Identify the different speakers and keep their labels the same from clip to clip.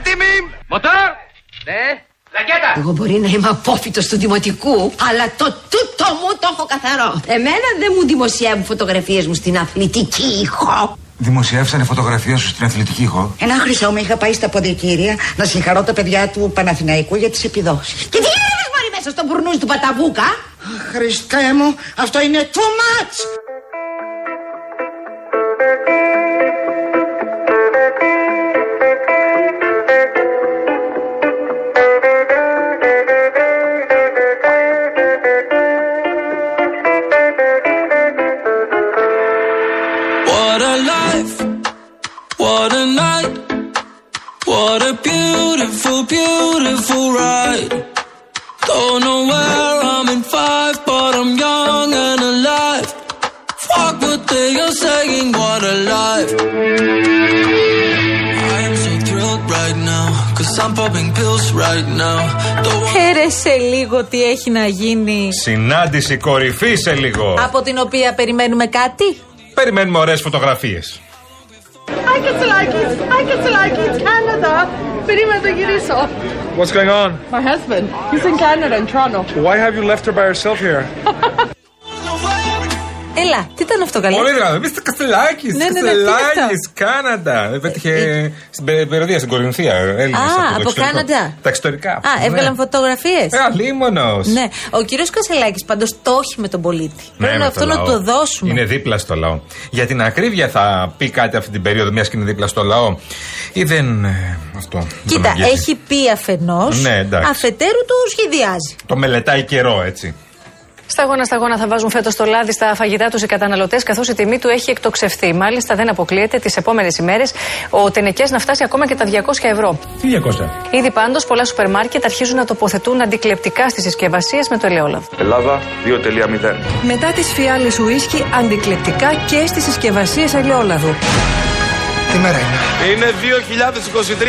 Speaker 1: Έτοιμοι! Μοτόρ! Ναι. Λακέτα!
Speaker 2: Εγώ μπορεί να είμαι απόφυτος του δημοτικού, αλλά το τούτο μου το έχω καθαρό. Εμένα δεν μου δημοσιεύουν φωτογραφίες μου στην αθλητική ηχό.
Speaker 3: Δημοσιεύσανε φωτογραφία σου στην αθλητική ηχό.
Speaker 4: Ένα χρυσό με είχα πάει στα ποντικύρια να συγχαρώ τα παιδιά του Παναθηναϊκού για τις επιδόσεις.
Speaker 2: Και τι έλεγε μόλι μέσα στο μπουρνούζι του Παταβούκα;
Speaker 4: Χριστέ μου, αυτό είναι too much!
Speaker 5: Beautiful, beautiful ride. Don't know where I'm in five, but I'm young and alive. Fuck what they are saying, what a life. I am so thrilled right now, cause I'm popping pills right now. Don't want
Speaker 6: Έρεσε λίγο τι έχει να γίνει.
Speaker 7: Συνάντηση κορυφή σε λίγο.
Speaker 6: Από την οποία περιμένουμε κάτι.
Speaker 7: Περιμένουμε ωραίε φωτογραφίε.
Speaker 8: Hi Katsulakis, hi it is off.
Speaker 9: What's going on?
Speaker 8: My husband. He's in Canada, in Toronto.
Speaker 9: Why have you left her by herself here?
Speaker 6: Έλα, τι ήταν αυτό καλό.
Speaker 7: Πολύ δυνατό. Μr. Καστελάκης.
Speaker 6: Ναι, ναι, ναι, τι είναι
Speaker 7: Καστελάκης, Κάναντα. Πέτυχε στην πε- περιοδία στην Κορινθία. Έλληνες
Speaker 6: Α,
Speaker 7: το
Speaker 6: από
Speaker 7: εξωτερικό.
Speaker 6: Κάναντα.
Speaker 7: Τα εξωτερικά.
Speaker 6: Α, έβγαλαν φωτογραφίες.
Speaker 7: Ε, αλίμονος.
Speaker 6: Ναι. Ο κύριος Κασελάκης πάντως το όχι με τον πολίτη.
Speaker 7: Ναι,
Speaker 6: Πρέπει
Speaker 7: με
Speaker 6: αυτό
Speaker 7: το
Speaker 6: να
Speaker 7: λαό.
Speaker 6: το δώσουμε.
Speaker 7: Είναι δίπλα στο λαό. Για την ακρίβεια θα πει κάτι αυτή την περίοδο, μιας και είναι δίπλα στο λαό. Ή δεν. ε, αυτό. δεν
Speaker 6: Κοίτα,
Speaker 7: τον αγγίζει.
Speaker 6: έχει πει αφενός.
Speaker 7: Ναι, εντάξει.
Speaker 6: αφετέρου το σχεδιάζει.
Speaker 7: Το μελετάει καιρό, έτσι.
Speaker 10: Σταγόνα σταγόνα θα βάζουν φέτος το λάδι στα φαγητά τους οι καταναλωτές, καθώς η τιμή του έχει εκτοξευθεί. Μάλιστα, δεν αποκλείεται τις επόμενες ημέρες ο τενεκέ να φτάσει ακόμα και τα 200 ευρώ.
Speaker 9: Τι 200.
Speaker 10: Ήδη πάντως πολλά σούπερ μάρκετ αρχίζουν να τοποθετούν αντικλεπτικά στις συσκευασίες με το ελαιόλαδο.
Speaker 9: Ελλάδα 2.0.
Speaker 11: Μετά τις φιάλες ουίσκι αντικλεπτικά και στις συσκευασίες ελαιόλαδου.
Speaker 4: Τι μέρα είναι.
Speaker 9: Είναι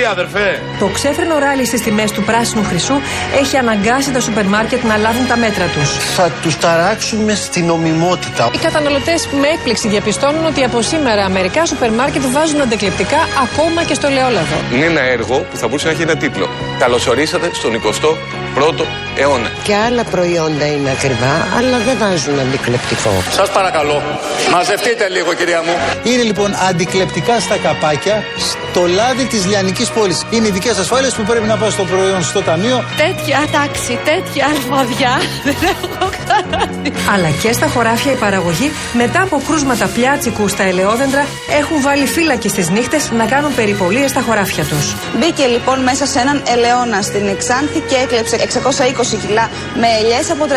Speaker 9: 2023, αδερφέ.
Speaker 11: Το ξέφρενο ράλι στις τιμές του πράσινου χρυσού έχει αναγκάσει τα σούπερ μάρκετ να λάβουν τα μέτρα τους.
Speaker 12: Θα τους ταράξουμε στην ομιμότητα.
Speaker 10: Οι καταναλωτές με έκπληξη διαπιστώνουν ότι από σήμερα μερικά σούπερ μάρκετ βάζουν αντικλεπτικά ακόμα και στο ελαιόλαδο.
Speaker 9: Είναι ένα έργο που θα μπορούσε να έχει ένα τίτλο. Καλωσορίσατε στον 21ο αιώνα.
Speaker 12: Και άλλα προϊόντα είναι ακριβά, αλλά δεν βάζουν αντικλεπτικό.
Speaker 9: Σας παρακαλώ, μαζευτείτε λίγο κυρία μου.
Speaker 12: Είναι λοιπόν αντικλεπτικά στα καπάκια στο λάδι της λιανικής πόλης. Είναι ειδικέ ασφάλειες που πρέπει να πάει στο προϊόν στο ταμείο.
Speaker 8: Τέτοια τάξη, τέτοια αλφαδιά δεν έχω ξαναδεί.
Speaker 11: Αλλά και στα χωράφια η παραγωγή, μετά από κρούσματα πλιάτσικου στα ελαιόδεντρα, έχουν βάλει φύλακε στις νύχτες να κάνουν περιπολίες στα χωράφια τους.
Speaker 8: Μπήκε λοιπόν μέσα σε έναν ελαιόνα στην Εξάνθη και έκλεψε 620 κιλά με ελιές από 32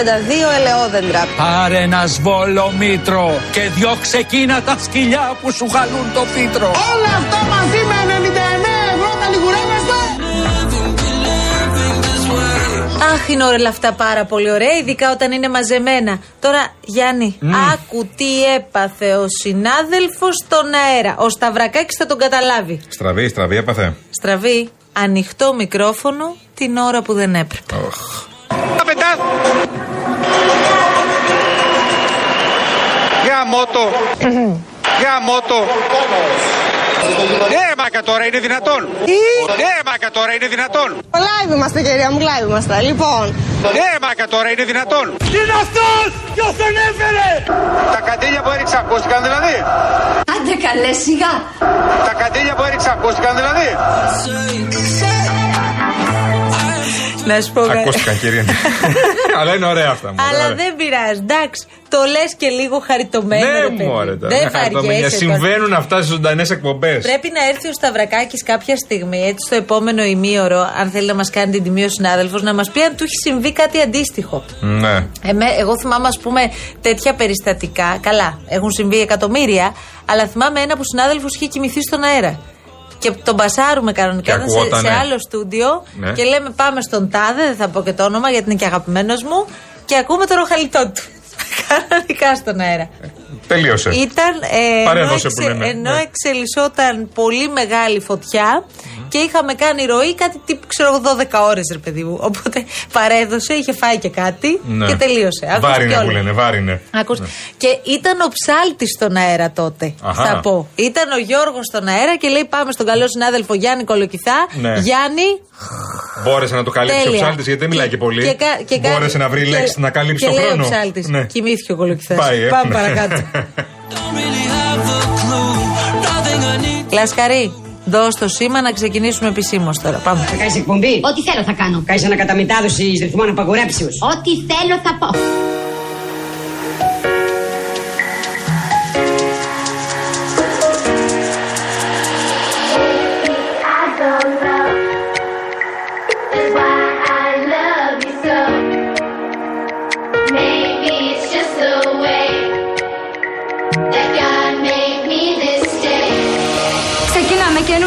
Speaker 8: ελαιόδεντρα.
Speaker 1: Πάρε ένα σβολομήτρο και διώξε εκείνα τα σκυλιά που σου χαλούν το φύτρο.
Speaker 4: Όλα αυτά μαζί με 99 ευρώ τα λιγουρεύεστε.
Speaker 6: Αχ, είναι όλα αυτά πάρα πολύ ωραία, ειδικά όταν είναι μαζεμένα. Τώρα, Γιάννη, άκου τι έπαθε ο συνάδελφος στον αέρα. Ο Σταυρακάκης θα τον καταλάβει.
Speaker 7: Στραβή, στραβή, έπαθε.
Speaker 6: Στραβή, ανοιχτό μικρόφωνο την ώρα που δεν έπρεπε.
Speaker 1: Πετά. Για μότο. Για μότο. Ε, μάκα τώρα είναι δυνατόν. Ε, μάκα τώρα είναι δυνατόν.
Speaker 8: Live είμαστε κυρία μου, live είμαστε. Λοιπόν,
Speaker 1: Ε, μάκα τώρα είναι δυνατόν. Τι είναι αυτός! Ποιος τον έφερε! Τα καντήλια που έριξα ακούστηκαν δηλαδή.
Speaker 2: Άντε καλέ, σιγά.
Speaker 1: Τα καντήλια που έριξα ακούστηκαν δηλαδή.
Speaker 6: Να σου πω κάτι.
Speaker 7: Ακούστηκαν, κυρία. Αλλά είναι ωραία αυτά. μωρέ,
Speaker 6: Αλλά
Speaker 7: ωραία.
Speaker 6: δεν πειράζει, εντάξει. Το λες και λίγο χαριτωμένο. ρε
Speaker 7: Ναι,
Speaker 6: παιδί.
Speaker 7: μωρέ τώρα.
Speaker 6: Δεν
Speaker 7: μια χαριτομενία.
Speaker 6: βαριέσαι τώρα.
Speaker 7: Συμβαίνουν αυτά στι ζωντανές εκπομπές.
Speaker 6: Πρέπει να έρθει ο Σταυρακάκης κάποια στιγμή, έτσι στο επόμενο ημίωρο, αν θέλει να μας κάνει την τιμή ο συνάδελφος, να μας πει αν του έχει συμβεί κάτι αντίστοιχο.
Speaker 7: Ναι.
Speaker 6: Εμέ, εγώ θυμάμαι, ας πούμε, τέτοια περιστατικά. Καλά, έχουν συμβεί εκατομμύρια, αλλά θυμάμαι ένα που συνάδελφος είχε κοιμηθεί στον αέρα. Και τον πασάρουμε κανονικά
Speaker 7: Και
Speaker 6: ήταν σε,
Speaker 7: ακουγότανε.
Speaker 6: σε άλλο στούντιο
Speaker 7: Ναι.
Speaker 6: και λέμε πάμε στον τάδε, δεν θα πω και το όνομα γιατί είναι και αγαπημένος μου, και ακούμε το ροχαλιτό του. Κανονικά στον αέρα.
Speaker 7: Τελείωσε.
Speaker 6: Ήταν. Ε, ενώ,
Speaker 7: Παρέδωσε που λένε.
Speaker 6: ενώ
Speaker 7: Ναι.
Speaker 6: εξελισσόταν πολύ μεγάλη φωτιά και είχαμε κάνει ροή κάτι τύπου, ξέρω εγώ, 12 ώρες, ρε παιδί μου. Οπότε παρέδωσε, είχε φάει και κάτι
Speaker 7: Ναι.
Speaker 6: και τελείωσε. Άκουσες
Speaker 7: Βάρινε
Speaker 6: κιόλας.
Speaker 7: που λένε, βάρινε.
Speaker 6: Άκους.
Speaker 7: Ναι.
Speaker 6: Και ήταν ο ψάλτης στον αέρα τότε.
Speaker 7: Αχα.
Speaker 6: Θα πω. Ήταν ο Γιώργος στον αέρα και λέει: Πάμε στον καλό συνάδελφο Γιάννη Κολοκυθά.
Speaker 7: Ναι.
Speaker 6: Γιάννη,
Speaker 7: Μπόρεσε να το καλύψει
Speaker 6: τέλεια.
Speaker 7: ο ψάλτης γιατί δεν μιλάει και πολύ.
Speaker 6: Και, κα- και κα-
Speaker 7: Μπόρεσε να βρει
Speaker 6: και-
Speaker 7: λέξει να καλύψει
Speaker 6: και
Speaker 7: το
Speaker 6: λέει
Speaker 7: χρόνο.
Speaker 6: ο ψάλτης,
Speaker 7: Ναι.
Speaker 6: Κοιμήθηκε ο Κολοκυθάς.
Speaker 7: Πάει, ε.
Speaker 6: Πάμε
Speaker 7: Ναι.
Speaker 6: παρακάτω. Λασκαρή, δώσ' το σήμα να ξεκινήσουμε επισήμως τώρα. Πάμε.
Speaker 13: Θα κάνεις εκπομπή;
Speaker 2: Ό,τι θέλω θα κάνω.
Speaker 13: Κάνεις ανακαταμετάδοση ρυθμών απαγορέψεω.
Speaker 2: Ό,τι θέλω θα πω.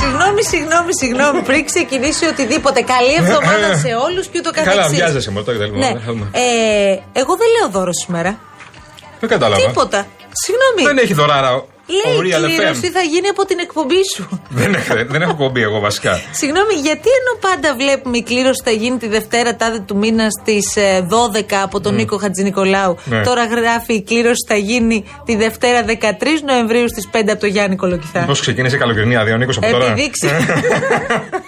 Speaker 6: Συγγνώμη, συγγνώμη, συγγνώμη. Πριν ξεκινήσει οτιδήποτε. Καλή εβδομάδα σε όλους και ούτω καθεξής.
Speaker 7: Καλά, βιάζεσαι με το κτλ.
Speaker 6: Ναι. Ε, εγώ δεν λέω δώρο σήμερα.
Speaker 7: Δεν κατάλαβα.
Speaker 6: Τίποτα. Συγγνώμη.
Speaker 7: Δεν έχει δωράρα ο
Speaker 6: Λέει
Speaker 7: ο
Speaker 6: η
Speaker 7: Real
Speaker 6: κλήρωση
Speaker 7: FM.
Speaker 6: θα γίνει από την εκπομπή σου;
Speaker 7: Δεν έχω, δεν έχω κομπή εγώ βασικά.
Speaker 6: Συγγνώμη, γιατί ενώ πάντα βλέπουμε η κλήρωση θα γίνει τη Δευτέρα τάδε του μήνα στις 12 από τον Νίκο Χατζηνικολάου.
Speaker 7: Ναι.
Speaker 6: Τώρα γράφει η κλήρωση θα γίνει τη Δευτέρα 13 Νοεμβρίου στις 5 από τον Γιάννη Κολοκυθά.
Speaker 7: Πώ ξεκίνησε η καλοκαιρινή άδεια ο Νίκος από τώρα;
Speaker 6: Επιδείξει.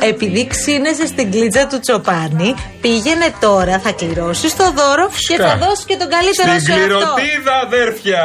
Speaker 6: Επειδή ξύνεσαι στην κλίτσα του Τσοπάνη, πήγαινε τώρα, θα κληρώσεις το δώρο και θα δώσεις και τον καλύτερό
Speaker 7: Στην
Speaker 6: σου εαυτό.
Speaker 7: κληρωτίδα, αδέρφια!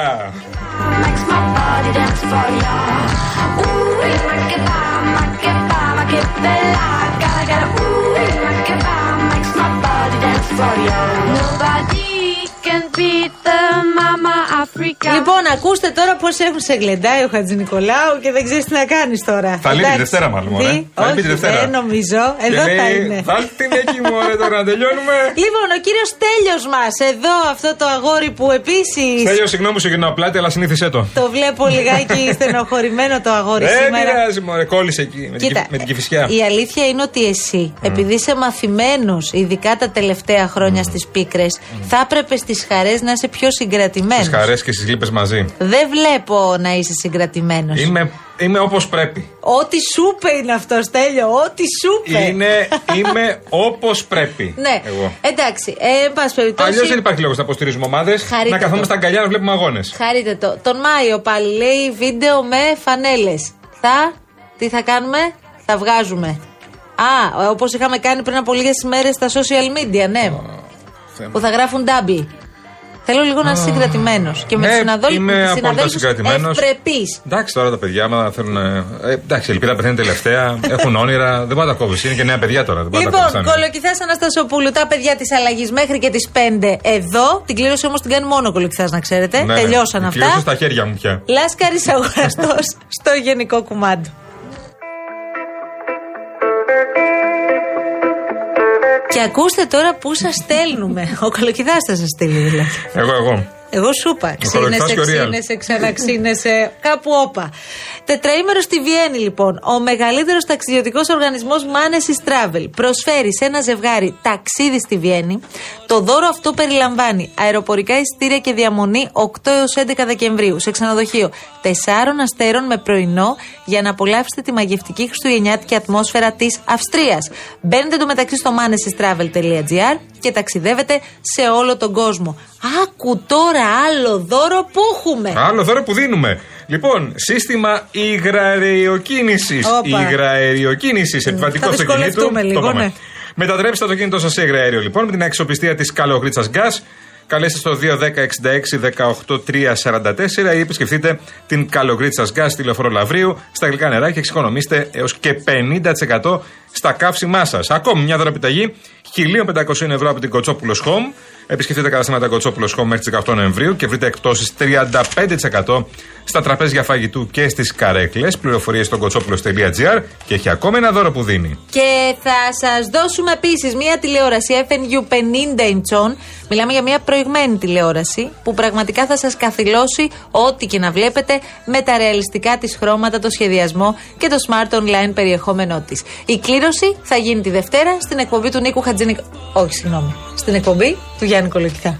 Speaker 6: Λοιπόν, ακούστε τώρα πώς έχουν σε γλεντάει ο Χατζη Νικολάου και δεν ξέρεις τι να κάνεις τώρα.
Speaker 7: Θα λείπει τη
Speaker 6: Εντάξει.
Speaker 7: Δευτέρα, μάλλον.
Speaker 6: Τι;
Speaker 7: μωρέ. Θα λείπει τη
Speaker 6: Όχι,
Speaker 7: Δευτέρα.
Speaker 6: δεν νομίζω.
Speaker 7: Και
Speaker 6: Εδώ θα
Speaker 7: λέει,
Speaker 6: είναι.
Speaker 7: Βάλτε την εκεί, μωρέ, τώρα να τελειώνουμε.
Speaker 6: Λοιπόν, ο κύριος Τέλειο μας, εδώ αυτό το αγόρι που επίση.
Speaker 7: Στέλιο, συγγνώμη σου γυρνάω πλάτη, αλλά συνήθισε το.
Speaker 6: Το βλέπω λιγάκι στενοχωρημένο το αγόρι
Speaker 7: Δεν
Speaker 6: σήμερα.
Speaker 7: πειράζει, μωρέ, κόλλησε εκεί με την,
Speaker 6: Κοίτα,
Speaker 7: κυ- με την κυφισιά.
Speaker 6: η αλήθεια είναι ότι εσύ, επειδή είσαι μαθημένος, ειδικά τα τελευταία χρόνια στις πίκρες, θα έπρεπε στις χαρές να είσαι πιο συγκρατημένος.
Speaker 7: Στις χαρές και στις λύπες μαζί.
Speaker 6: Δεν βλέπω να είσαι συγκρατημένος.
Speaker 7: Είμαι, είμαι όπως πρέπει.
Speaker 6: Ό,τι σου είπε είναι αυτό, Στέλιο. Ό,τι σου είπε.
Speaker 7: Είναι, είμαι όπως πρέπει.
Speaker 6: Ναι,
Speaker 7: Εγώ.
Speaker 6: εντάξει. Ε, εν πάση περιπτώσει.
Speaker 7: Αλλιώς δεν υπάρχει λόγος να υποστηρίζουμε ομάδες.
Speaker 6: Χαρείτε
Speaker 7: Να καθόμαστε
Speaker 6: το.
Speaker 7: στα αγκαλιά να βλέπουμε αγώνες.
Speaker 6: Χαρείτε το. Τον Μάιο πάλι λέει βίντεο με φανέλες. Θα. Τι θα κάνουμε, θα βγάζουμε. Α, όπως είχαμε κάνει πριν από λίγες ημέρε στα social media, ναι. που θα γράφουν double. Θέλω λίγο να είσαι συγκρατημένος. Και με
Speaker 7: Ναι,
Speaker 6: του συναδέλφου
Speaker 7: είμαι απόλυτα συγκρατημένος.
Speaker 6: ευπρεπείς.
Speaker 7: Εντάξει τώρα τα παιδιά, άμα θέλουν. Ε, εντάξει, ελπίδα πεθαίνει τελευταία. έχουν όνειρα. Δεν μπορεί να τα κόβεις. Είναι και νέα παιδιά τώρα. Δεν μπορεί να τα
Speaker 6: Λοιπόν,
Speaker 7: κόβεις, αν είναι.
Speaker 6: κολοκυθάς Αναστασοπούλου, τα παιδιά της αλλαγής μέχρι και τις 5 εδώ. Την κλήρωση όμως την κάνει μόνο ο κολοκυθάς, να ξέρετε.
Speaker 7: Ναι,
Speaker 6: Τελειώσαν
Speaker 7: ναι.
Speaker 6: αυτά.
Speaker 7: Κλείωσε στα χέρια μου πια.
Speaker 6: Λάσκαρης αγοραστός στο γενικό κουμάντο. Και ακούστε τώρα πού σας στέλνουμε. Ο κολοκυθά θα σας στείλει δηλαδή.
Speaker 7: Εγώ, εγώ.
Speaker 6: Εγώ σου είπα.
Speaker 7: Ο Κολοκυθάς
Speaker 6: Ξύνεσαι,
Speaker 7: και ο Real.
Speaker 6: ξύνεσαι, ξαναξύνεσαι. Κάπου όπα. Τετραήμερο στη Βιέννη, λοιπόν. Ο μεγαλύτερος ταξιδιωτικός οργανισμός Manesis Travel προσφέρει σε ένα ζευγάρι ταξίδι στη Βιέννη. Το δώρο αυτό περιλαμβάνει αεροπορικά εισιτήρια και διαμονή 8 έως 11 Δεκεμβρίου σε ξενοδοχείο 4 αστέρων με πρωινό για να απολαύσετε τη μαγευτική χριστουγεννιάτικη ατμόσφαιρα της Αυστρίας. Μπαίνετε το μεταξύ στο manesistravel.gr και ταξιδεύετε σε όλο τον κόσμο. Άκου τώρα άλλο δώρο που έχουμε.
Speaker 7: Άλλο δώρο που δίνουμε. Λοιπόν, σύστημα υγραεριοκίνησης.
Speaker 6: Όπα.
Speaker 7: Υγραεριοκίνησης. Επιβατικό
Speaker 6: θα
Speaker 7: αυτοκινήτου.
Speaker 6: δυσκολευτούμε
Speaker 7: Το
Speaker 6: λίγο,
Speaker 7: είπαμε.
Speaker 6: ναι.
Speaker 7: Μετατρέψτε το αυτοκίνητο σας σε υγραέριο λοιπόν με την αξιοπιστία της Καλογρίτσας Gas. Καλέστε στο 210-66-18-344 ή επισκεφτείτε την Καλογρίτσας Gas στη Λεωφόρο Λαβρίου στα γλυκά νερά και εξοικονομήστε έως και 50% στα καύσιμά σας. Ακόμη μια δωρεπιταγή 1.500 ευρώ από την Κοτσόπουλος Home. Επισκεφτείτε καταστήματα Κοτσόπουλος Home μέχρι τις 18 Νοεμβρίου και βρείτε εκπτώσεις 35% στα τραπέζια φαγητού και στις καρέκλες. Πληροφορίες στο κοτσόπουλο.gr και έχει ακόμη ένα δώρο που δίνει.
Speaker 6: Και θα σας δώσουμε επίσης μία τηλεόραση FNU 50 inch. Μιλάμε για μία προηγμένη τηλεόραση που πραγματικά θα σας καθυλώσει ό,τι και να βλέπετε με τα ρεαλιστικά της χρώματα, το σχεδιασμό και το smart online περιεχόμενό της. Η κλήρωση θα γίνει τη Δευτέρα στην εκπομπή του Νίκου Χατζηνικ. Όχι, συγγνώμη. Στην εκπομπή του Γιάννη Κολοκυθά.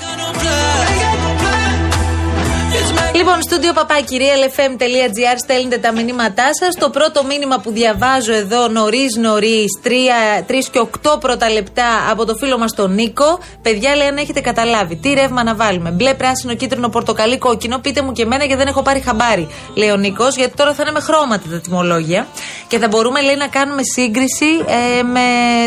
Speaker 6: Λοιπόν, στούντιο παπάκυριαλfm.gr στέλνετε τα μηνύματά σας. Το πρώτο μήνυμα που διαβάζω εδώ νωρίς νωρίς, 3 και 8 πρώτα λεπτά από το φίλο μας τον Νίκο. Παιδιά, λέει αν έχετε καταλάβει τι ρεύμα να βάλουμε. Μπλε, πράσινο, κίτρινο, πορτοκαλί, κόκκινο. Πείτε μου και εμένα γιατί δεν έχω πάρει χαμπάρι, λέει ο Νίκος. Γιατί τώρα θα είναι με χρώματα τα τιμολόγια. Και θα μπορούμε, λέει, να κάνουμε σύγκριση ε, με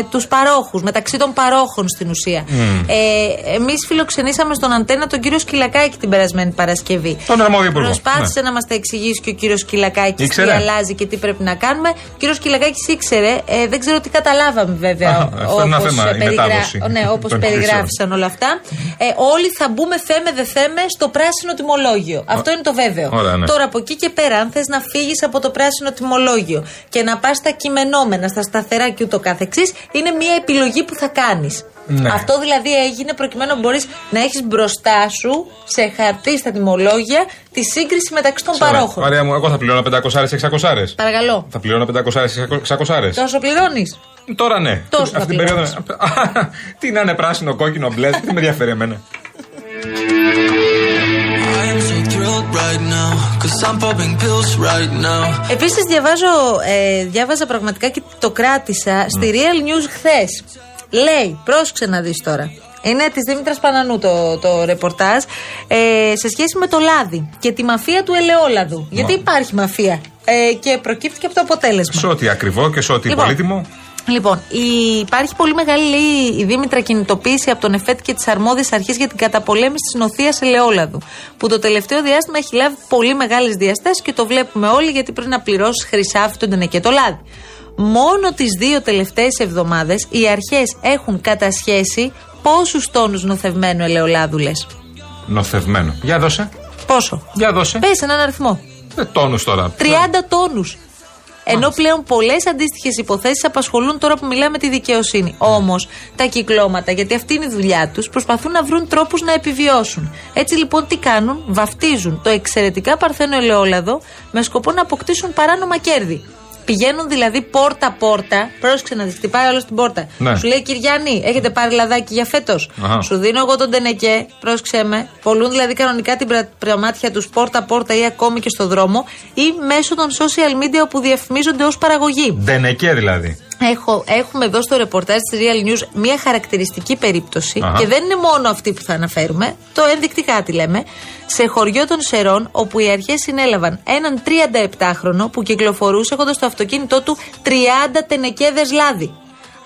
Speaker 6: τους παρόχους, μεταξύ των παρόχων στην ουσία.
Speaker 7: Mm.
Speaker 6: Ε, Εμείς φιλοξενήσαμε στον Αντένα τον κύριο Σκυλακάκη την περασμένη Παρασκευή.
Speaker 7: Τον αρμόδιο υπουργό.
Speaker 6: Προσπάθησε να μας τα εξηγήσει και ο κύριος Κυλακάκης τι
Speaker 7: Ήξερε;
Speaker 6: αλλάζει και τι πρέπει να κάνουμε. Ο κύριος Κυλακάκης ήξερε. Ε, δεν ξέρω τι καταλάβαμε βέβαια.
Speaker 7: Α, αυτό είναι ένα θέμα, η μετάδοση
Speaker 6: ναι, όπως
Speaker 7: των
Speaker 6: περιγράφησαν όλα αυτά. Ε, όλοι θα μπούμε θέμε δε θέμε στο πράσινο τιμολόγιο. Αυτό είναι το βέβαιο.
Speaker 7: Ωραία, ναι.
Speaker 6: Τώρα από εκεί και πέρα, αν θες να φύγεις από το πράσινο τιμολόγιο και να πας στα κειμενόμενα, στα σταθερά και ούτω καθεξής, είναι μια επιλογή που θα κάνεις.
Speaker 7: Ναι.
Speaker 6: Αυτό δηλαδή έγινε προκειμένου να μπορείς να έχεις μπροστά σου σε χαρτί στα τιμολόγια τη σύγκριση μεταξύ των παρόχων.
Speaker 7: Μαρία μου, εγώ θα πληρώνω 500-600.
Speaker 6: Παρακαλώ.
Speaker 7: Θα πληρώνω 500-600.
Speaker 6: Τόσο πληρώνεις.
Speaker 7: Τώρα ναι.
Speaker 6: Τόσο
Speaker 7: Αυτή
Speaker 6: θα
Speaker 7: την περίοδο. ναι. Τι να είναι πράσινο, κόκκινο, μπλε, τι με ενδιαφέρει εμένα.
Speaker 6: Επίσης, διαβάζω, ε, διάβαζα πραγματικά και το κράτησα στη Real News χθες. Λέει, πρόσεξε να δεις τώρα. Είναι της Δήμητρας Πανανού το, το ρεπορτάζ ε, σε σχέση με το λάδι και τη μαφία του ελαιόλαδου. Γιατί υπάρχει μαφία ε, και προκύπτει και από το αποτέλεσμα.
Speaker 7: Σε ό,τι ακριβό και σε ό,τι
Speaker 6: Λοιπόν,
Speaker 7: πολύτιμο.
Speaker 6: Λοιπόν, η- υπάρχει πολύ μεγάλη λέει, η Δήμητρα κινητοποίηση από τον ΕΦΕΤ και τις αρμόδιες αρχές για την καταπολέμηση της νοθείας ελαιόλαδου. Που το τελευταίο διάστημα έχει λάβει πολύ μεγάλες διαστάσεις και το βλέπουμε όλοι γιατί πρέπει να πληρώσει χρυσάφι τον και το λάδι. Μόνο τις δύο τελευταίες εβδομάδες οι αρχές έχουν κατασχέσει πόσους τόνους νοθευμένου ελαιολάδου λες.
Speaker 7: Νοθευμένο. Για δώσε.
Speaker 6: Πόσο;
Speaker 7: Για δώσε.
Speaker 6: Πες έναν αριθμό.
Speaker 7: Ε, τόνους τώρα.
Speaker 6: 30 τόνους. Ενώ πλέον πολλές αντίστοιχες υποθέσεις απασχολούν τώρα που μιλάμε τη δικαιοσύνη. Όμως τα κυκλώματα, γιατί αυτή είναι η δουλειά τους, προσπαθούν να βρουν τρόπους να επιβιώσουν. Έτσι λοιπόν τι κάνουν, βαφτίζουν το εξαιρετικά παρθένο ελαιόλαδο με σκοπό να αποκτήσουν παράνομα κέρδη. Πηγαίνουν δηλαδή πόρτα-πόρτα, πρόσεξε να τη χτυπάει όλος την πόρτα.
Speaker 7: Ναι.
Speaker 6: Σου λέει Κυριάννη, έχετε πάρει λαδάκι για φέτος;
Speaker 7: Αχα.
Speaker 6: Σου δίνω εγώ τον τενεκέ, πρόσεξε με. Πολλούν δηλαδή κανονικά την πρα- πραμάτια τους πόρτα-πόρτα ή ακόμη και στο δρόμο ή μέσω των social media όπου διαφημίζονται ως παραγωγή.
Speaker 7: Ντενεκέ δηλαδή.
Speaker 6: Έχω, έχουμε εδώ στο ρεπορτάζ της Real News μια χαρακτηριστική περίπτωση
Speaker 7: Αχα.
Speaker 6: και δεν είναι μόνο αυτή που θα αναφέρουμε, το ενδεικτικά τη λέμε, σε χωριό των Σερών όπου οι αρχές συνέλαβαν έναν 37χρονο που κυκλοφορούσε έχοντας στο αυτοκίνητό του 30 τενεκέδες λάδι.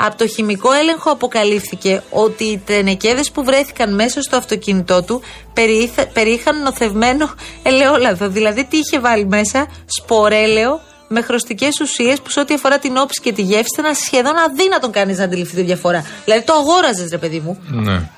Speaker 6: Από το χημικό έλεγχο αποκαλύφθηκε ότι οι τενεκέδες που βρέθηκαν μέσα στο αυτοκίνητό του περιείθα- περιείχαν νοθευμένο ελαιόλαδο. Δηλαδή τι είχε βάλει μέσα, σπορέλαιο με χρωστικές ουσίες που σε ό,τι αφορά την όψη και τη γεύση ήταν σχεδόν αδύνατον κανείς να αντιληφθεί τη διαφορά. Δηλαδή το αγόραζες, ρε παιδί μου.
Speaker 7: Ναι.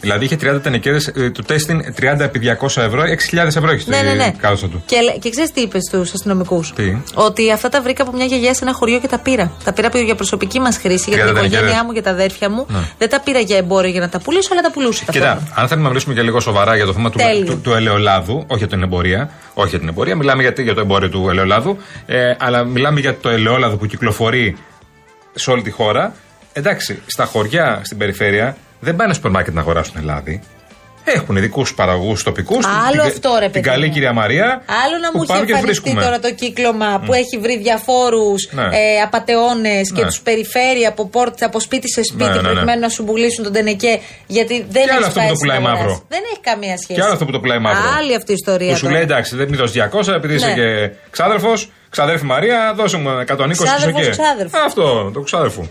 Speaker 7: Δηλαδή είχε 30 τενεκέδε, του τέστην 30 επί 200 ευρώ, 6.000 ευρώ έχεις
Speaker 6: Ναι, ναι, ναι.
Speaker 7: στη κάλτσα του.
Speaker 6: Και, λέ- και ξέρεις τι είπες στους αστυνομικούς;
Speaker 7: Τι;
Speaker 6: Ότι αυτά τα βρήκα από μια γιαγιά σε ένα χωριό και τα πήρα. Τα πήρα για προσωπική μας χρήση, για
Speaker 7: Για
Speaker 6: την
Speaker 7: τα
Speaker 6: οικογένειά
Speaker 7: τενεκέδες.
Speaker 6: μου, για τα αδέρφια μου.
Speaker 7: Ναι.
Speaker 6: Δεν τα πήρα για εμπόριο για να τα πουλήσω, αλλά τα πουλούσα. Τα
Speaker 7: Κοίτα, αν θέλουμε να μιλήσουμε και λίγο σοβαρά για το θέμα του,
Speaker 6: Τέλειο.
Speaker 7: του, του ελαιολάδου, όχι για την εμπορία, όχι για την εμπορία, μιλάμε για, για το εμπόριο του ελαιολάδου, ε, αλλά μιλάμε για το ελαιόλαδο που κυκλοφορεί σε όλη τη χώρα. Εντάξει, στα χωριά, στην περιφέρεια, δεν πάνε στο σούπερ μάρκετ να αγοράσουν λάδι. Έχουν ειδικούς παραγωγούς τοπικούς.
Speaker 6: Άλλο αυτό, ρε
Speaker 7: Την
Speaker 6: παιδί
Speaker 7: καλή
Speaker 6: μου.
Speaker 7: κυρία Μαρία.
Speaker 6: Άλλο να
Speaker 7: που
Speaker 6: μου
Speaker 7: πάμε
Speaker 6: είχε
Speaker 7: και τη
Speaker 6: εμφανιστεί
Speaker 7: βρίσκουμε.
Speaker 6: τώρα το κύκλωμα που έχει βρει διαφόρους
Speaker 7: Ναι.
Speaker 6: ε, απαταιώνες και
Speaker 7: Ναι.
Speaker 6: τους περιφέρει από, πόρτες, από σπίτι σε σπίτι
Speaker 7: Ναι, ναι, ναι.
Speaker 6: προκειμένου να σου πουλήσουν τον τενεκέ. Γιατί δεν
Speaker 7: Και άλλο
Speaker 6: έχει
Speaker 7: αυτό που
Speaker 6: πάει
Speaker 7: το
Speaker 6: στην
Speaker 7: πουλάει
Speaker 6: αγορά.
Speaker 7: μαύρο.
Speaker 6: Δεν έχει καμία σχέση.
Speaker 7: Και άλλο αυτό που το πουλάει μαύρο.
Speaker 6: Άλλη αυτή η ιστορία.
Speaker 7: Που σου
Speaker 6: τώρα.
Speaker 7: λέει εντάξει, δεν μην δώσεις 200 επειδή είσαι
Speaker 6: Ναι.
Speaker 7: και ξάδερφος. Ξαδέρφη Μαρία, δώσε μου 120
Speaker 6: Ξάδερφος,
Speaker 7: και.
Speaker 6: ξάδερφος.
Speaker 7: Αυτό, το ξάδερφο.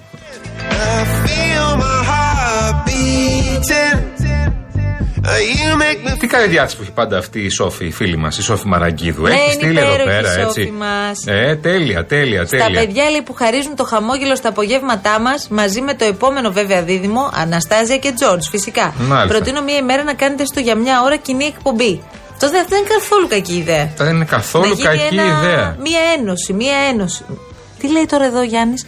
Speaker 7: Τι καλή διάθεση που έχει πάντα αυτή η Σόφη, η φίλη μας, η Σόφη Μαραγκίδου.
Speaker 6: Ναι,
Speaker 7: έχει
Speaker 6: είναι
Speaker 7: στείλει εδώ
Speaker 6: υπέροχη η
Speaker 7: πέρα,
Speaker 6: Σόφη
Speaker 7: έτσι.
Speaker 6: μας.
Speaker 7: Ε, τέλεια, τέλεια,
Speaker 6: Στα
Speaker 7: τέλεια.
Speaker 6: παιδιά λέει, που χαρίζουν το χαμόγελο στα απογεύματά μας, μαζί με το επόμενο βέβαια δίδυμο, Αναστάζια και Τζόρτζ, φυσικά.
Speaker 7: Μάλιστα.
Speaker 6: Προτείνω μία ημέρα να κάνετε στο για μια ώρα κοινή εκπομπή. Αυτό δεν, αυτό δεν είναι καθόλου κακή ιδέα.
Speaker 7: Δεν είναι καθόλου
Speaker 6: να γίνει
Speaker 7: κακή
Speaker 6: ένα-
Speaker 7: ιδέα.
Speaker 6: Μία ένωση, μία ένωση. Τι λέει τώρα εδώ ο Γιάννης;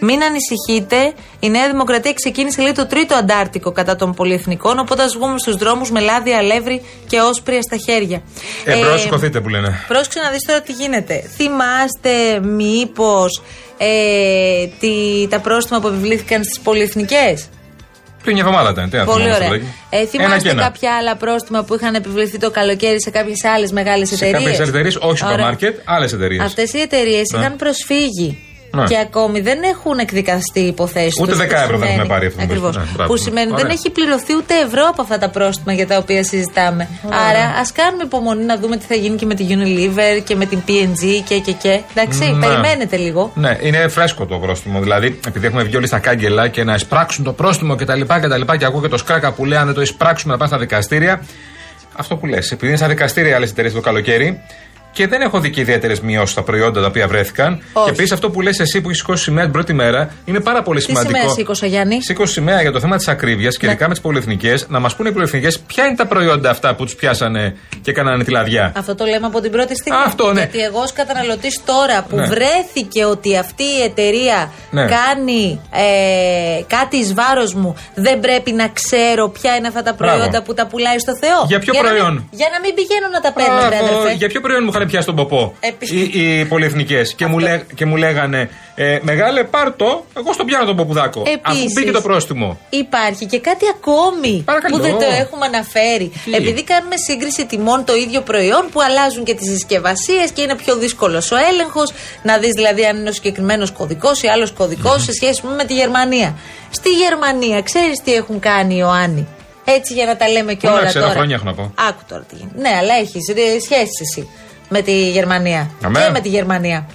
Speaker 6: Μην ανησυχείτε. Η Νέα Δημοκρατία ξεκίνησε λέει το τρίτο αντάρτικο κατά των πολυεθνικών. Οπότε ας βγούμε στους δρόμους με λάδι, αλεύρι και όσπρια στα χέρια.
Speaker 7: Εμπρό, σηκωθείτε που λένε.
Speaker 6: Πρόσεξε να δεις τώρα τι γίνεται. Θυμάστε μήπως ε, τι, τα πρόστιμα που επιβλήθηκαν στις πολυεθνικές;
Speaker 7: Πριν μια εβδομάδα ήταν. Τι να
Speaker 6: Πολύ
Speaker 7: θυμόμαστε
Speaker 6: ωραία.
Speaker 7: τώρα.
Speaker 6: Ε,
Speaker 7: Ένα
Speaker 6: θυμάστε
Speaker 7: και ένα.
Speaker 6: κάποια άλλα πρόστιμα που είχαν επιβληθεί το καλοκαίρι σε κάποιες άλλες μεγάλες
Speaker 7: Σε
Speaker 6: εταιρείες;
Speaker 7: κάποιες εταιρείες, όχι
Speaker 6: Ωραία.
Speaker 7: σούπερ μάρκετ, άλλες εταιρείες.
Speaker 6: Αυτές οι εταιρείες
Speaker 7: Ναι.
Speaker 6: είχαν προσφύγει.
Speaker 7: Ναι.
Speaker 6: Και ακόμη δεν έχουν εκδικαστεί οι υποθέσεις
Speaker 7: Ούτε
Speaker 6: τους,
Speaker 7: 10
Speaker 6: που
Speaker 7: ευρώ δεν
Speaker 6: σημαίνει-
Speaker 7: έχουμε πάρει αυτό το
Speaker 6: Ακριβώς.
Speaker 7: Ναι, μπράβο.
Speaker 6: που σημαίνει δεν
Speaker 7: Ωραία.
Speaker 6: έχει πληρωθεί ούτε ευρώ από αυτά τα πρόστιμα για τα οποία συζητάμε. Άρα ας κάνουμε υπομονή να δούμε τι θα γίνει και με την Unilever και με την PNG και και και. Εντάξει,
Speaker 7: Ναι.
Speaker 6: περιμένετε λίγο.
Speaker 7: Ναι, είναι φρέσκο το πρόστιμο. Δηλαδή, επειδή έχουμε βγει όλοι στα κάγκελα και να εισπράξουν το πρόστιμο κτλ. Και, και ακούω και το σκράκα που λέει αν δεν το εισπράξουμε να πάνε στα δικαστήρια. Αυτό που λες, επειδή είναι στα δικαστήρια άλλες εταιρείες το καλοκαίρι και δεν έχω δει και ιδιαίτερες μειώσεις στα προϊόντα τα οποία βρέθηκαν.
Speaker 6: Όχι.
Speaker 7: Και επίσης αυτό που λες εσύ που έχεις σηκώσει σημαία την πρώτη μέρα είναι πάρα πολύ
Speaker 6: Τι
Speaker 7: σημαντικό.
Speaker 6: σημαία σήκωσα, Γιάννη;
Speaker 7: Σήκωσε σημαία για το θέμα της ακρίβειας και
Speaker 6: Ναι.
Speaker 7: ειδικά με τις πολυεθνικές, να μας πούνε οι πολυεθνικές ποια είναι τα προϊόντα αυτά που τους πιάσανε και κάνανε τη λαδιά.
Speaker 6: Αυτό το λέμε από την πρώτη στιγμή.
Speaker 7: Αυτό, ναι.
Speaker 6: Γιατί εγώ ως καταναλωτής τώρα που
Speaker 7: Ναι.
Speaker 6: βρέθηκε ότι αυτή η εταιρεία
Speaker 7: Ναι.
Speaker 6: κάνει ε, κάτι εις βάρος μου, δεν πρέπει να ξέρω ποια είναι αυτά τα προϊόντα
Speaker 7: Μπράβο.
Speaker 6: που τα πουλάει στο Θεό.
Speaker 7: Για ποιο
Speaker 6: να μην-
Speaker 7: προϊόν;
Speaker 6: για να μην πηγαίνω να τα παίρνω,
Speaker 7: Αχ,
Speaker 6: αδερφέ.
Speaker 7: για ποιο προϊόν μου είχαν πιάσει τον ποπό
Speaker 6: Επι-
Speaker 7: οι, οι πολυεθνικές και, μου λέ- και μου λέγανε ε, Μεγάλε, πάρ το, εγώ στον πιάνω τον ποπουδάκο. Αφού
Speaker 6: Επίσης,
Speaker 7: μπήκε το πρόστιμο.
Speaker 6: Υπάρχει και κάτι ακόμη
Speaker 7: Παρακαλώ.
Speaker 6: που δεν το έχουμε αναφέρει.
Speaker 7: Τι;
Speaker 6: Επειδή κάνουμε σύγκριση τιμών το ίδιο προϊόν που αλλάζουν και τις συσκευασίες και είναι πιο δύσκολος ο έλεγχος. Να δεις δηλαδή αν είναι ο συγκεκριμένος κωδικός ή άλλος κωδικός σε σχέση με τη Γερμανία. Στη Γερμανία, ξέρεις τι έχουν κάνει οι Ιωάννη; Έτσι για να τα λέμε και
Speaker 7: Πού να
Speaker 6: όλα
Speaker 7: ξέρω,
Speaker 6: τώρα.
Speaker 7: χρόνια έχω να πω.
Speaker 6: Άκου τώρα τι γίνεται. Ναι, αλλά έχεις σχέσεις εσύ με τη Γερμανία.
Speaker 7: Αμέ.
Speaker 6: Και με τη Γερμανία.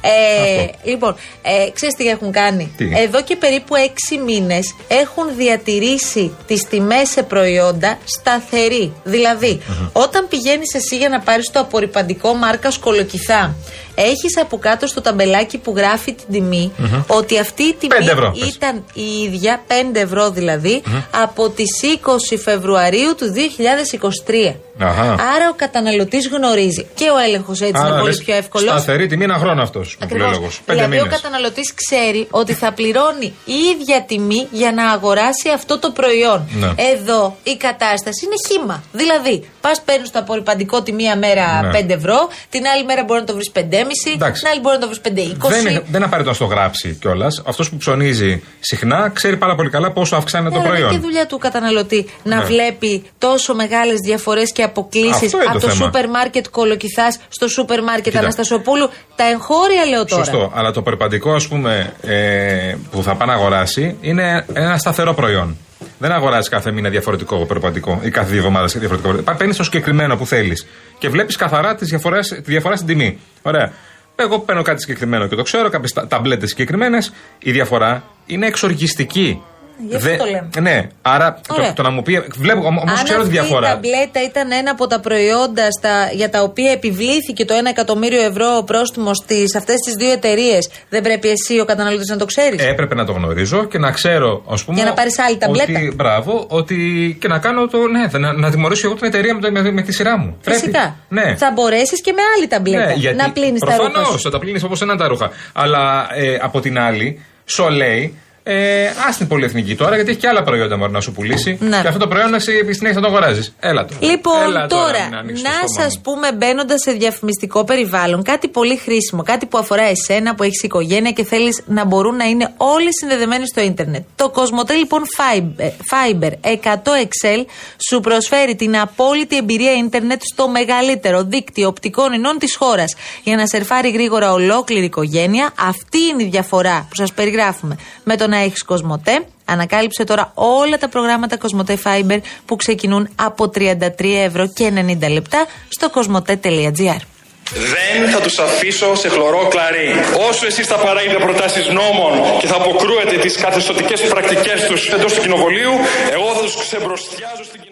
Speaker 6: Ε, λοιπόν, ε, ξέρεις τι έχουν κάνει;
Speaker 7: Τι;
Speaker 6: Εδώ και περίπου έξι μήνες έχουν διατηρήσει τις τιμές σε προϊόντα σταθερή. Δηλαδή, όταν πηγαίνεις εσύ για να πάρεις το απορριπαντικό μάρκα σκολοκυθά, έχεις από κάτω στο ταμπελάκι που γράφει την τιμη ότι αυτή η τιμή
Speaker 7: Πέντε ευρώ, πες.
Speaker 6: ήταν η ίδια, 5 ευρώ δηλαδή, από τις 20 Φεβρουαρίου του 2023.
Speaker 7: Αχα.
Speaker 6: Άρα ο καταναλωτής γνωρίζει. Και ο έλεγχος έτσι
Speaker 7: Άρα,
Speaker 6: είναι πολύ
Speaker 7: λες,
Speaker 6: πιο εύκολο.
Speaker 7: Σταθερή τιμή ένα χρόνο αυτός. Που λέει ο
Speaker 6: Ακριβώς.
Speaker 7: λόγος. Πέντε
Speaker 6: Δηλαδή, ο
Speaker 7: μήνες.
Speaker 6: καταναλωτής ξέρει ότι θα πληρώνει η ίδια τιμή για να αγοράσει αυτό το προϊόν.
Speaker 7: Ναι.
Speaker 6: Εδώ η κατάσταση είναι χήμα. Δηλαδή, πας παίρνεις το απορριπαντικό τη μία μέρα
Speaker 7: Ναι.
Speaker 6: 5 ευρώ, την άλλη μέρα μπορεί να το βρεις 5,5,
Speaker 7: Εντάξει.
Speaker 6: την άλλη μπορεί να το βρεις 5,20.
Speaker 7: Δεν, είναι- δεν είναι απαραίτητο να στο γράψει κιόλας. Αυτός που ψωνίζει συχνά ξέρει πάρα πολύ καλά πόσο αυξάνεται
Speaker 6: Ναι,
Speaker 7: το
Speaker 6: αλλά είναι
Speaker 7: προϊόν.
Speaker 6: και δουλειά του καταναλωτή να
Speaker 7: Ναι.
Speaker 6: βλέπει τόσο μεγάλες διαφορές και αποκλήσεις
Speaker 7: Αυτό είναι
Speaker 6: από
Speaker 7: το
Speaker 6: το
Speaker 7: θέμα.
Speaker 6: σούπερ μάρκετ Κολοκυθάς στο σούπερ μάρκετ
Speaker 7: Κοίτα.
Speaker 6: Αναστασοπούλου. Τα εγχώρια λέω τώρα.
Speaker 7: Σωστό. Αλλά το περιπαντικό, ας πούμε, ε, που θα πάει να αγοράσει είναι ένα σταθερό προϊόν. Δεν αγοράζεις κάθε μήνα διαφορετικό περιπαντικό ή κάθε δύο εβδομάδες διαφορετικό. Παίρνεις το συγκεκριμένο που θέλεις και βλέπεις καθαρά τις διαφορές, τη διαφορά στην τιμή. Ωραία. Εγώ παίρνω κάτι συγκεκριμένο και το ξέρω, κάποιες ταμπλέτες συγκεκριμένες. Η διαφορά είναι εξοργιστική.
Speaker 6: Γι' αυτό το λέμε.
Speaker 7: Ναι, άρα το,
Speaker 6: Ωραία.
Speaker 7: το να μου πει. Βλέπω όμως
Speaker 6: Αν
Speaker 7: ξέρω τη
Speaker 6: αυτή η
Speaker 7: διαφορά.
Speaker 6: ταμπλέτα ήταν ένα από τα προϊόντα στα, για τα οποία επιβλήθηκε το 1 εκατομμύριο ευρώ πρόστιμος σε αυτές τις δύο εταιρείες, δεν πρέπει εσύ ο καταναλωτής να το ξέρεις;
Speaker 7: Έπρεπε να το γνωρίζω και να ξέρω, ας πούμε.
Speaker 6: Για να πάρεις άλλη ταμπλέτα.
Speaker 7: Ότι, μπράβο, ότι. και να κάνω το. Ναι, να, να τιμωρήσω εγώ την εταιρεία με, το- με, με τη σειρά μου.
Speaker 6: Φυσικά.
Speaker 7: Πρέπει. Ναι.
Speaker 6: Θα μπορέσεις και με άλλη ταμπλέτα
Speaker 7: Ναι, γιατί
Speaker 6: να πλύνεις τα ρούχα.
Speaker 7: Προφανώς
Speaker 6: σου.
Speaker 7: θα τα πλύνεις όπως ένα τα ρούχα. Αλλά ε, από την άλλη, σου λέει, Ε, Α την πολυεθνική τώρα, γιατί έχει και άλλα προϊόντα μπορεί να σου πουλήσει.
Speaker 6: Ναι.
Speaker 7: Και αυτό το προϊόν να σε επί συνέχεια να το αγοράζεις. Έλα τώρα.
Speaker 6: Λοιπόν,
Speaker 7: Έλα
Speaker 6: τώρα,
Speaker 7: μην ανοίξεις το
Speaker 6: να
Speaker 7: στόμα
Speaker 6: σας πούμε μπαίνοντας σε διαφημιστικό περιβάλλον, κάτι πολύ χρήσιμο, κάτι που αφορά εσένα που έχεις οικογένεια και θέλεις να μπορούν να είναι όλοι συνδεδεμένοι στο ίντερνετ. Το Κοσμοτέ λοιπόν Fiber, Fiber 100 Excel σου προσφέρει την απόλυτη εμπειρία ίντερνετ στο μεγαλύτερο δίκτυο οπτικών ινών της χώρας. Για να σερφάρει γρήγορα ολόκληρη η οικογένεια, αυτή είναι η διαφορά που σας περιγράφουμε με το να έχεις Κοσμοτέ. Ανακάλυψε τώρα όλα τα προγράμματα Κοσμοτέ Fiber που ξεκινούν από 33 ευρώ και 90 λεπτά στο κοσμοτέ.gr.
Speaker 5: Δεν θα τους αφήσω σε χλωρό κλαρί. Όσο εσείς θα παράγετε προτάσεις νόμων και θα αποκρούετε τις καθεστωτικές πρακτικές τους εντός του κοινοβολίου, εγώ θα τους ξεμπροστιάζω στην κοινωνία.